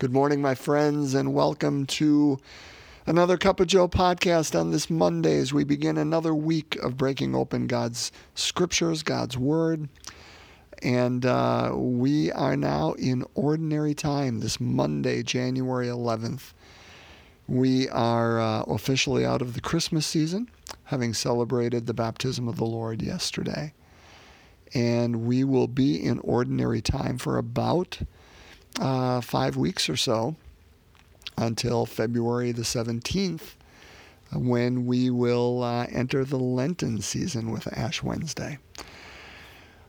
Good morning, my friends, and welcome to another Cup of Joe podcast on this Monday as we begin another week of breaking open God's scriptures, God's Word. And uh, we are now in ordinary time this Monday, January 11th. We are uh, officially out of the Christmas season, having celebrated the baptism of the Lord yesterday. And we will be in ordinary time for about uh, five weeks or so until February the 17th, when we will uh, enter the Lenten season with Ash Wednesday.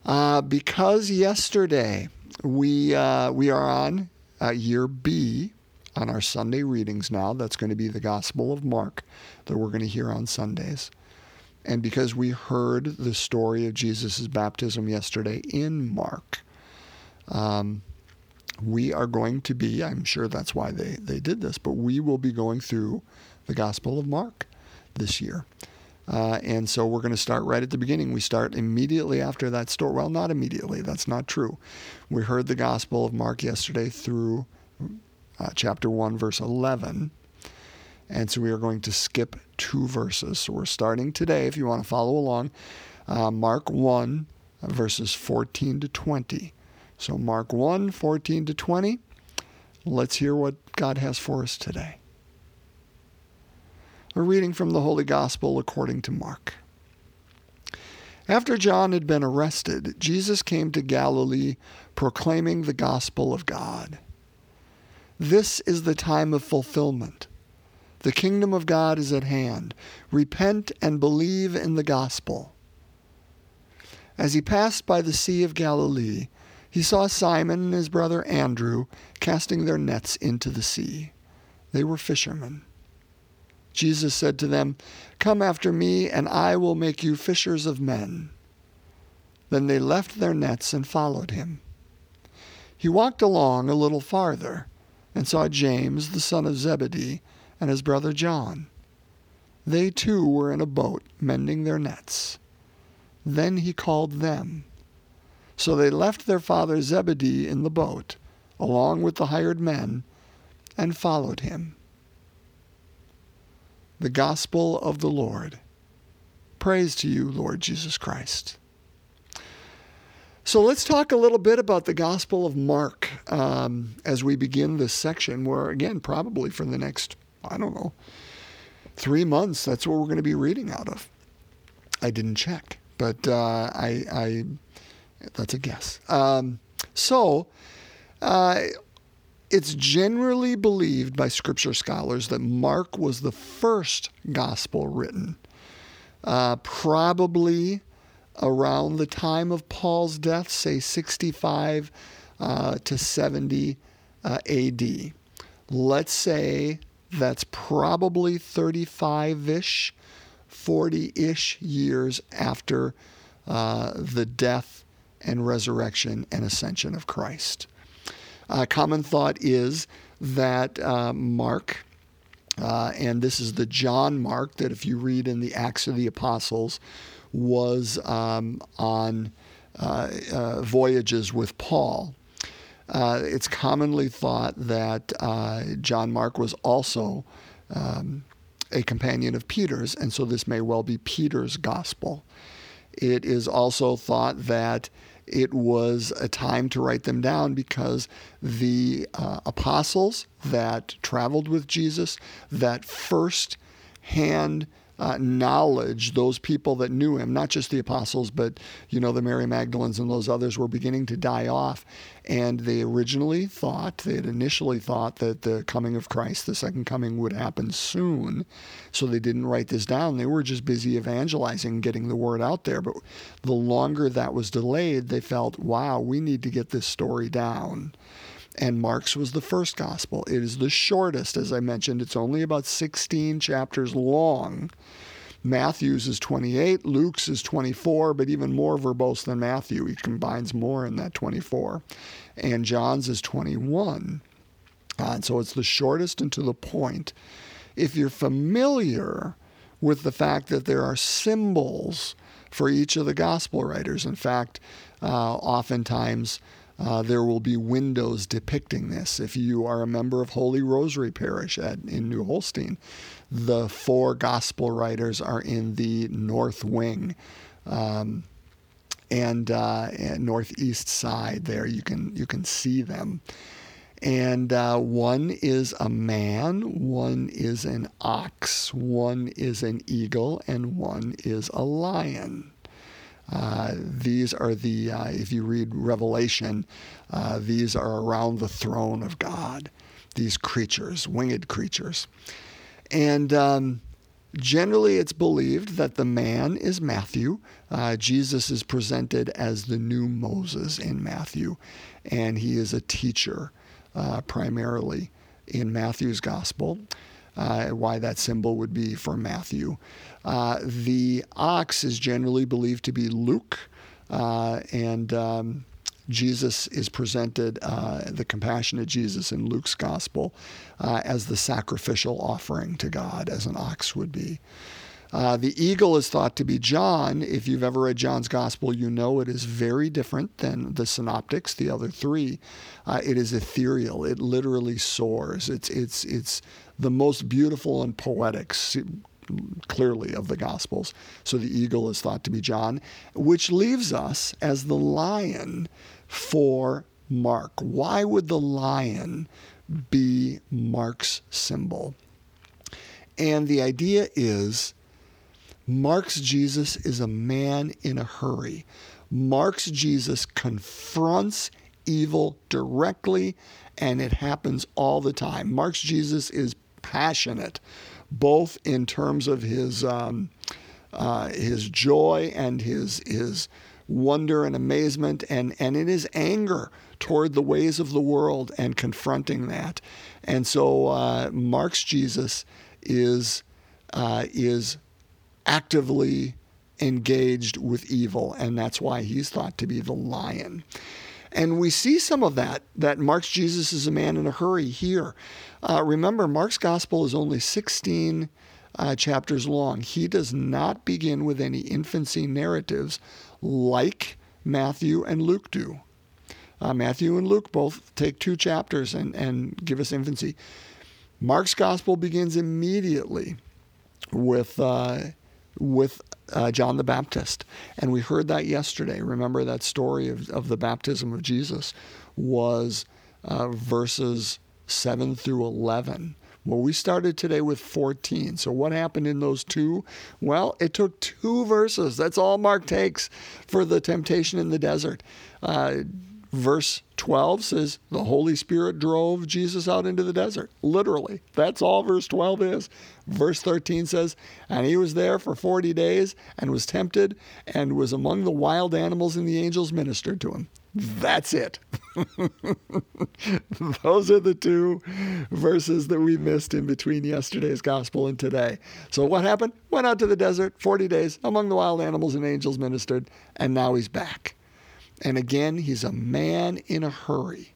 Uh, because yesterday we uh, we are on uh, year B on our Sunday readings now. That's going to be the Gospel of Mark that we're going to hear on Sundays. And because we heard the story of Jesus' baptism yesterday in Mark, um, we are going to be, I'm sure that's why they, they did this, but we will be going through the Gospel of Mark this year. Uh, and so we're going to start right at the beginning. We start immediately after that story. Well, not immediately. That's not true. We heard the Gospel of Mark yesterday through uh, chapter 1, verse 11. And so we are going to skip two verses. So we're starting today, if you want to follow along, uh, Mark 1, verses 14 to 20. So, Mark 1 14 to 20. Let's hear what God has for us today. A reading from the Holy Gospel according to Mark. After John had been arrested, Jesus came to Galilee proclaiming the gospel of God. This is the time of fulfillment. The kingdom of God is at hand. Repent and believe in the gospel. As he passed by the Sea of Galilee, he saw Simon and his brother Andrew casting their nets into the sea. They were fishermen. Jesus said to them, Come after me, and I will make you fishers of men. Then they left their nets and followed him. He walked along a little farther and saw James, the son of Zebedee, and his brother John. They too were in a boat, mending their nets. Then he called them. So they left their father Zebedee in the boat, along with the hired men, and followed him. The Gospel of the Lord. Praise to you, Lord Jesus Christ. So let's talk a little bit about the Gospel of Mark um, as we begin this section, where, again, probably for the next, I don't know, three months, that's what we're going to be reading out of. I didn't check, but uh, I, I that's a guess. Um, so, uh, it's generally believed by scripture scholars that Mark was the first gospel written, uh, probably around the time of Paul's death, say 65 uh, to 70 uh, AD. Let's say that's probably 35 ish, 40 ish years after uh, the death and resurrection and ascension of Christ. Uh, common thought is that uh, Mark, uh, and this is the John Mark that if you read in the Acts of the Apostles, was um, on uh, uh, voyages with Paul. Uh, it's commonly thought that John Mark was also um, a companion of Peter's, and so this may well be Peter's gospel. It is also thought that it was a time to write them down because the uh, apostles that traveled with Jesus, that first hand uh, knowledge, those people that knew him, not just the apostles, but you know the Mary Magdalens and those others were beginning to die off, and they originally thought, they had initially thought that the coming of Christ, the second coming, would happen soon, so they didn't write this down. They were just busy evangelizing, getting the word out there. But the longer that was delayed, they felt, wow, we need to get this story down and Mark's was the first gospel. It is the shortest, as I mentioned. It's only about 16 chapters long. Matthew's is 28, Luke's is 24, but even more verbose than Matthew. He combines more in that 24. And John's is 21. Uh, and so it's the shortest and to the point. If you're familiar with the fact that there are symbols for each of the gospel writers, in fact, uh, oftentimes Uh, there will be windows depicting this. If you are a member of Holy Rosary Parish at, in New Holstein, the four gospel writers are in the north wing. Um, and, uh, and, northeast side there you can you can see them and uh, one is a man one is an ox one is an eagle and one is a lion uh, these are the, uh, if you read Revelation, uh, these are around the throne of God, these creatures, winged creatures. And um, generally, it's believed that the man is Matthew. Uh, Jesus is presented as the new Moses in Matthew, and he is a teacher uh, primarily in Matthew's gospel. Uh, why that symbol would be for Matthew. Uh, the ox is generally believed to be Luke, uh, and um, Jesus is presented, uh, the compassionate Jesus in Luke's gospel, uh, as the sacrificial offering to God, as an ox would be. Uh, the eagle is thought to be John. If you've ever read John's gospel, you know it is very different than the synoptics, the other three. Uh, it is ethereal. It literally soars. It's it's it's the most beautiful and poetic clearly of the Gospels. So the eagle is thought to be John, which leaves us as the lion for Mark. Why would the lion be Mark's symbol? And the idea is Mark's Jesus is a man in a hurry. Mark's Jesus confronts evil directly, and it happens all the time. Mark's Jesus is passionate both in terms of his um, uh, his joy and his his wonder and amazement, and and in his anger toward the ways of the world and confronting that. And so uh, Mark's Jesus is uh, is actively engaged with evil, and that's why he's thought to be the lion. And we see some of that, that Mark's Jesus is a man in a hurry here. Uh, remember, Mark's gospel is only 16 uh, chapters long. He does not begin with any infancy narratives like Matthew and Luke do. Uh, Matthew and Luke both take two chapters and, and give us infancy. Mark's gospel begins immediately with, uh, with uh, John the Baptist. And we heard that yesterday. Remember that story of, of the baptism of Jesus was uh, verses 7 through 11. Well, we started today with 14. So, what happened in those two? Well, it took two verses. That's all Mark takes for the temptation in the desert. Uh, verse 12 says the Holy Spirit drove Jesus out into the desert. Literally. That's all verse 12 is. Verse 13 says, And he was there for 40 days and was tempted and was among the wild animals, and the angels ministered to him. That's it. Those are the two verses that we missed in between yesterday's gospel and today. So, what happened? Went out to the desert, 40 days, among the wild animals, and angels ministered, and now he's back. And again, he's a man in a hurry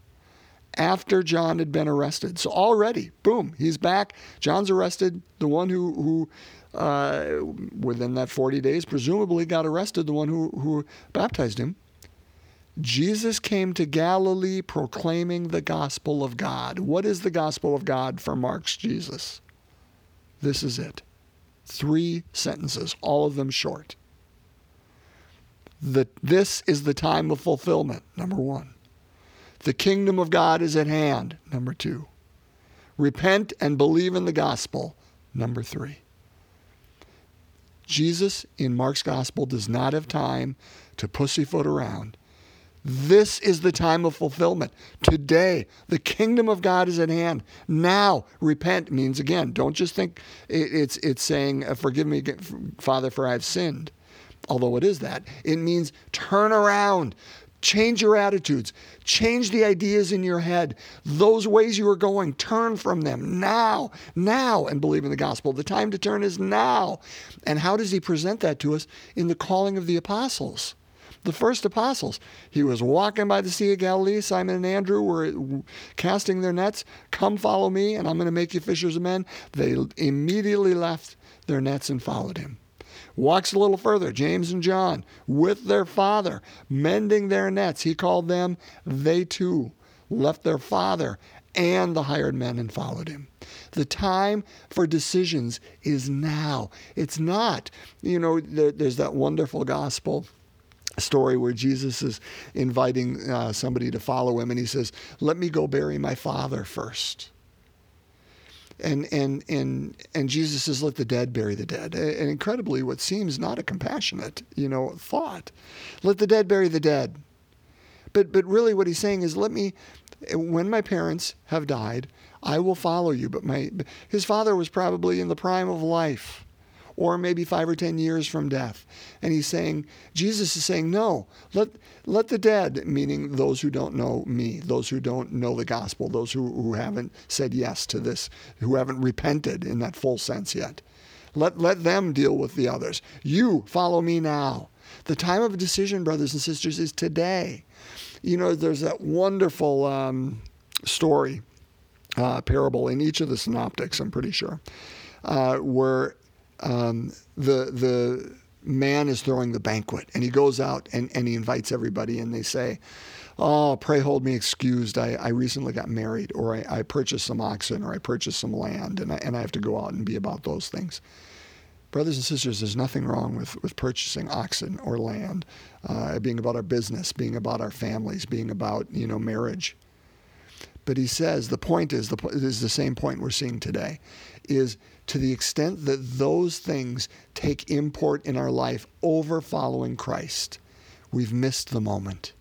after John had been arrested. So already, boom, he's back. John's arrested. The one who, who uh, within that 40 days, presumably got arrested, the one who, who baptized him. Jesus came to Galilee proclaiming the gospel of God. What is the gospel of God for Mark's Jesus? This is it. Three sentences, all of them short that this is the time of fulfillment, number one. The kingdom of God is at hand, number two. Repent and believe in the gospel, number three. Jesus in Mark's gospel does not have time to pussyfoot around. This is the time of fulfillment. Today, the kingdom of God is at hand. Now, repent means again, don't just think it's, it's saying, uh, Forgive me, Father, for I've sinned although it is that. It means turn around. Change your attitudes. Change the ideas in your head. Those ways you are going, turn from them now, now, and believe in the gospel. The time to turn is now. And how does he present that to us? In the calling of the apostles the first apostles. He was walking by the Sea of Galilee. Simon and Andrew were casting their nets. Come follow me, and I'm going to make you fishers of men. They immediately left their nets and followed him. Walks a little further, James and John, with their father, mending their nets. He called them, they too left their father and the hired men and followed him. The time for decisions is now. It's not, you know, there, there's that wonderful gospel story where Jesus is inviting uh, somebody to follow him and he says, Let me go bury my father first. And, and, and, and Jesus says, let the dead bury the dead. And incredibly, what seems not a compassionate, you know, thought. Let the dead bury the dead. But, but really what he's saying is, let me, when my parents have died, I will follow you. But my, his father was probably in the prime of life or maybe five or ten years from death. And he's saying, Jesus is saying, no, let, let the dead, meaning those who don't know me, those who don't know the gospel, those who, who haven't said yes to this, who haven't repented in that full sense yet. Let, let them deal with the others. You follow me now. The time of decision, brothers and sisters, is today. You know, there's that wonderful um, story, uh, parable in each of the synoptics, I'm pretty sure, uh, where um, the the man is throwing the banquet and he goes out and, and he invites everybody and they say oh pray hold me excused. I, I recently got married or I, I purchased some oxen or i purchased some land and I, and I have to go out and be about those things. Brothers and sisters there's nothing wrong with, with purchasing oxen or land uh, being about our business being about our families being about you know marriage but he says the point is the is the same point we're seeing today is to the extent that those things take import in our life over following Christ, we've missed the moment.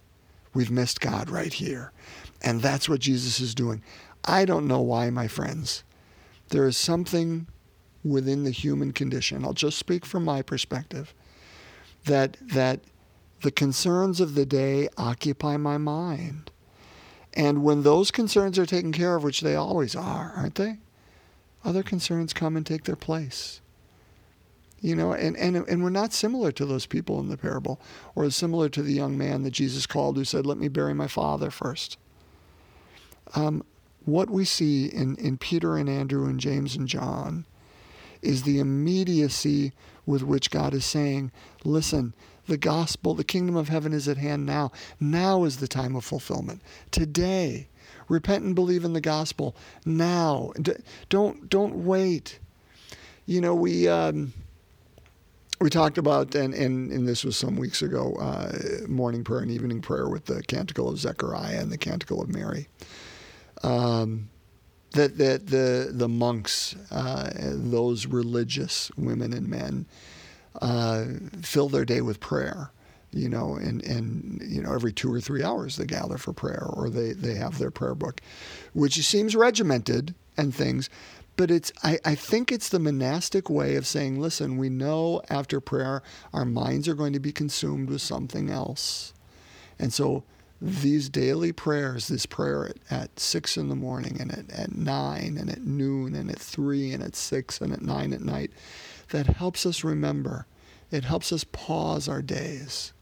We've missed God right here. And that's what Jesus is doing. I don't know why, my friends. There is something within the human condition. I'll just speak from my perspective that that the concerns of the day occupy my mind. And when those concerns are taken care of, which they always are, aren't they? other concerns come and take their place. You know, and, and, and we're not similar to those people in the parable, or similar to the young man that Jesus called who said, Let me bury my father first. Um, what we see in, in Peter and Andrew and James and John is the immediacy with which God is saying, Listen, the gospel, the kingdom of heaven is at hand now. Now is the time of fulfillment. Today. Repent and believe in the gospel now. Don't don't wait. You know we. Um, we talked about, and, and, and this was some weeks ago, uh, morning prayer and evening prayer with the Canticle of Zechariah and the Canticle of Mary. Um, that, that the, the monks, uh, those religious women and men, uh, fill their day with prayer you know, and, and you know, every two or three hours they gather for prayer or they, they have their prayer book, which seems regimented and things, but it's I, I think it's the monastic way of saying, listen, we know after prayer our minds are going to be consumed with something else. And so these daily prayers, this prayer at, at six in the morning and at, at nine and at noon and at three and at six and at nine at night, that helps us remember. It helps us pause our days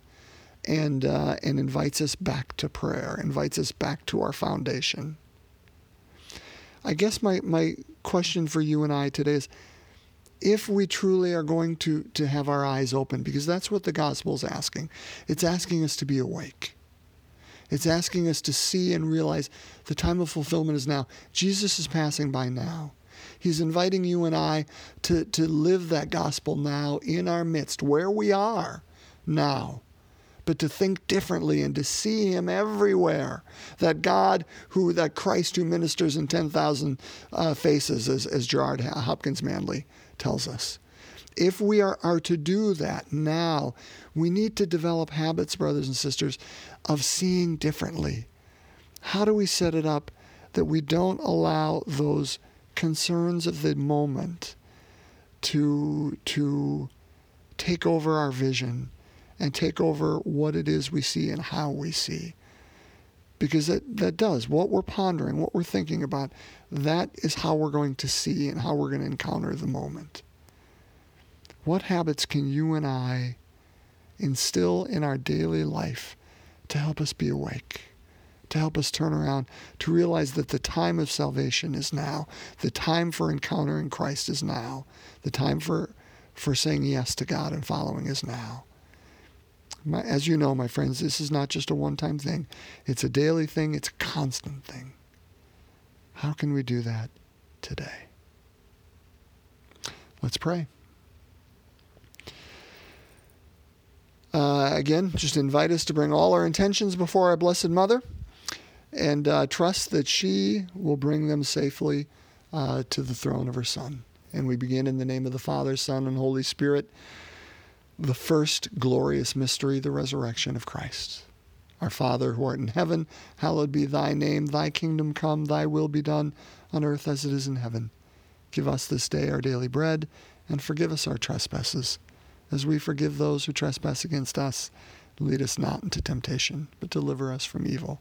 and uh, and invites us back to prayer, invites us back to our foundation. I guess my, my question for you and I today is if we truly are going to, to have our eyes open, because that's what the gospel is asking. It's asking us to be awake. It's asking us to see and realize the time of fulfillment is now. Jesus is passing by now. He's inviting you and I to, to live that gospel now in our midst, where we are now but to think differently and to see Him everywhere. That God, who, that Christ who ministers in 10,000 uh, faces, as, as Gerard Hopkins Manley tells us. If we are, are to do that now, we need to develop habits, brothers and sisters, of seeing differently. How do we set it up that we don't allow those concerns of the moment to, to take over our vision? and take over what it is we see and how we see. Because that, that does. What we're pondering, what we're thinking about, that is how we're going to see and how we're going to encounter the moment. What habits can you and I instill in our daily life to help us be awake? To help us turn around, to realize that the time of salvation is now. The time for encountering Christ is now. The time for for saying yes to God and following is now. My, as you know, my friends, this is not just a one time thing, it's a daily thing, it's a constant thing. How can we do that today? Let's pray. Uh, again, just invite us to bring all our intentions before our Blessed Mother and uh, trust that she will bring them safely uh, to the throne of her Son. And we begin in the name of the Father, Son, and Holy Spirit, the first glorious mystery, the resurrection of Christ. Our Father who art in heaven, hallowed be thy name. Thy kingdom come, thy will be done on earth as it is in heaven. Give us this day our daily bread, and forgive us our trespasses, as we forgive those who trespass against us. Lead us not into temptation, but deliver us from evil.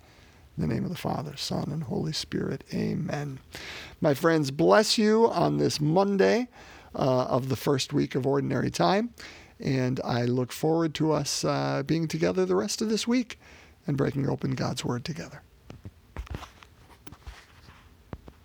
In the name of the Father, Son, and Holy Spirit. Amen. My friends, bless you on this Monday uh, of the first week of Ordinary Time. And I look forward to us uh, being together the rest of this week and breaking open God's Word together.